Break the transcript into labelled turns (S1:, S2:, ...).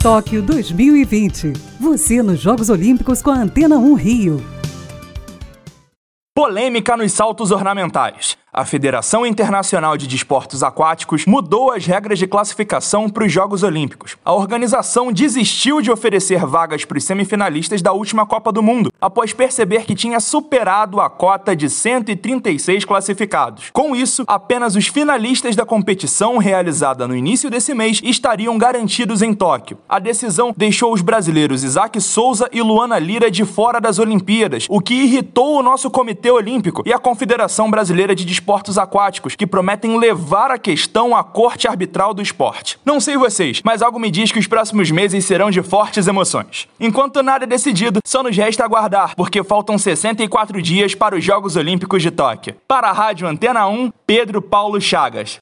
S1: Tóquio 2020. Você nos Jogos Olímpicos com a Antena 1 Rio.
S2: Polêmica nos saltos ornamentais. A Federação Internacional de Desportos Aquáticos mudou as regras de classificação para os Jogos Olímpicos. A organização desistiu de oferecer vagas para os semifinalistas da última Copa do Mundo, após perceber que tinha superado a cota de 136 classificados. Com isso, apenas os finalistas da competição realizada no início desse mês estariam garantidos em Tóquio. A decisão deixou os brasileiros Isaac Souza e Luana Lira de fora das Olimpíadas, o que irritou o nosso Comitê Olímpico e a Confederação Brasileira de Desportos esportes aquáticos, que prometem levar a questão à corte arbitral do esporte. Não sei vocês, mas algo me diz que os próximos meses serão de fortes emoções. Enquanto nada é decidido, só nos resta aguardar, porque faltam 64 dias para os Jogos Olímpicos de Tóquio. Para a Rádio Antena 1, Pedro Paulo Chagas.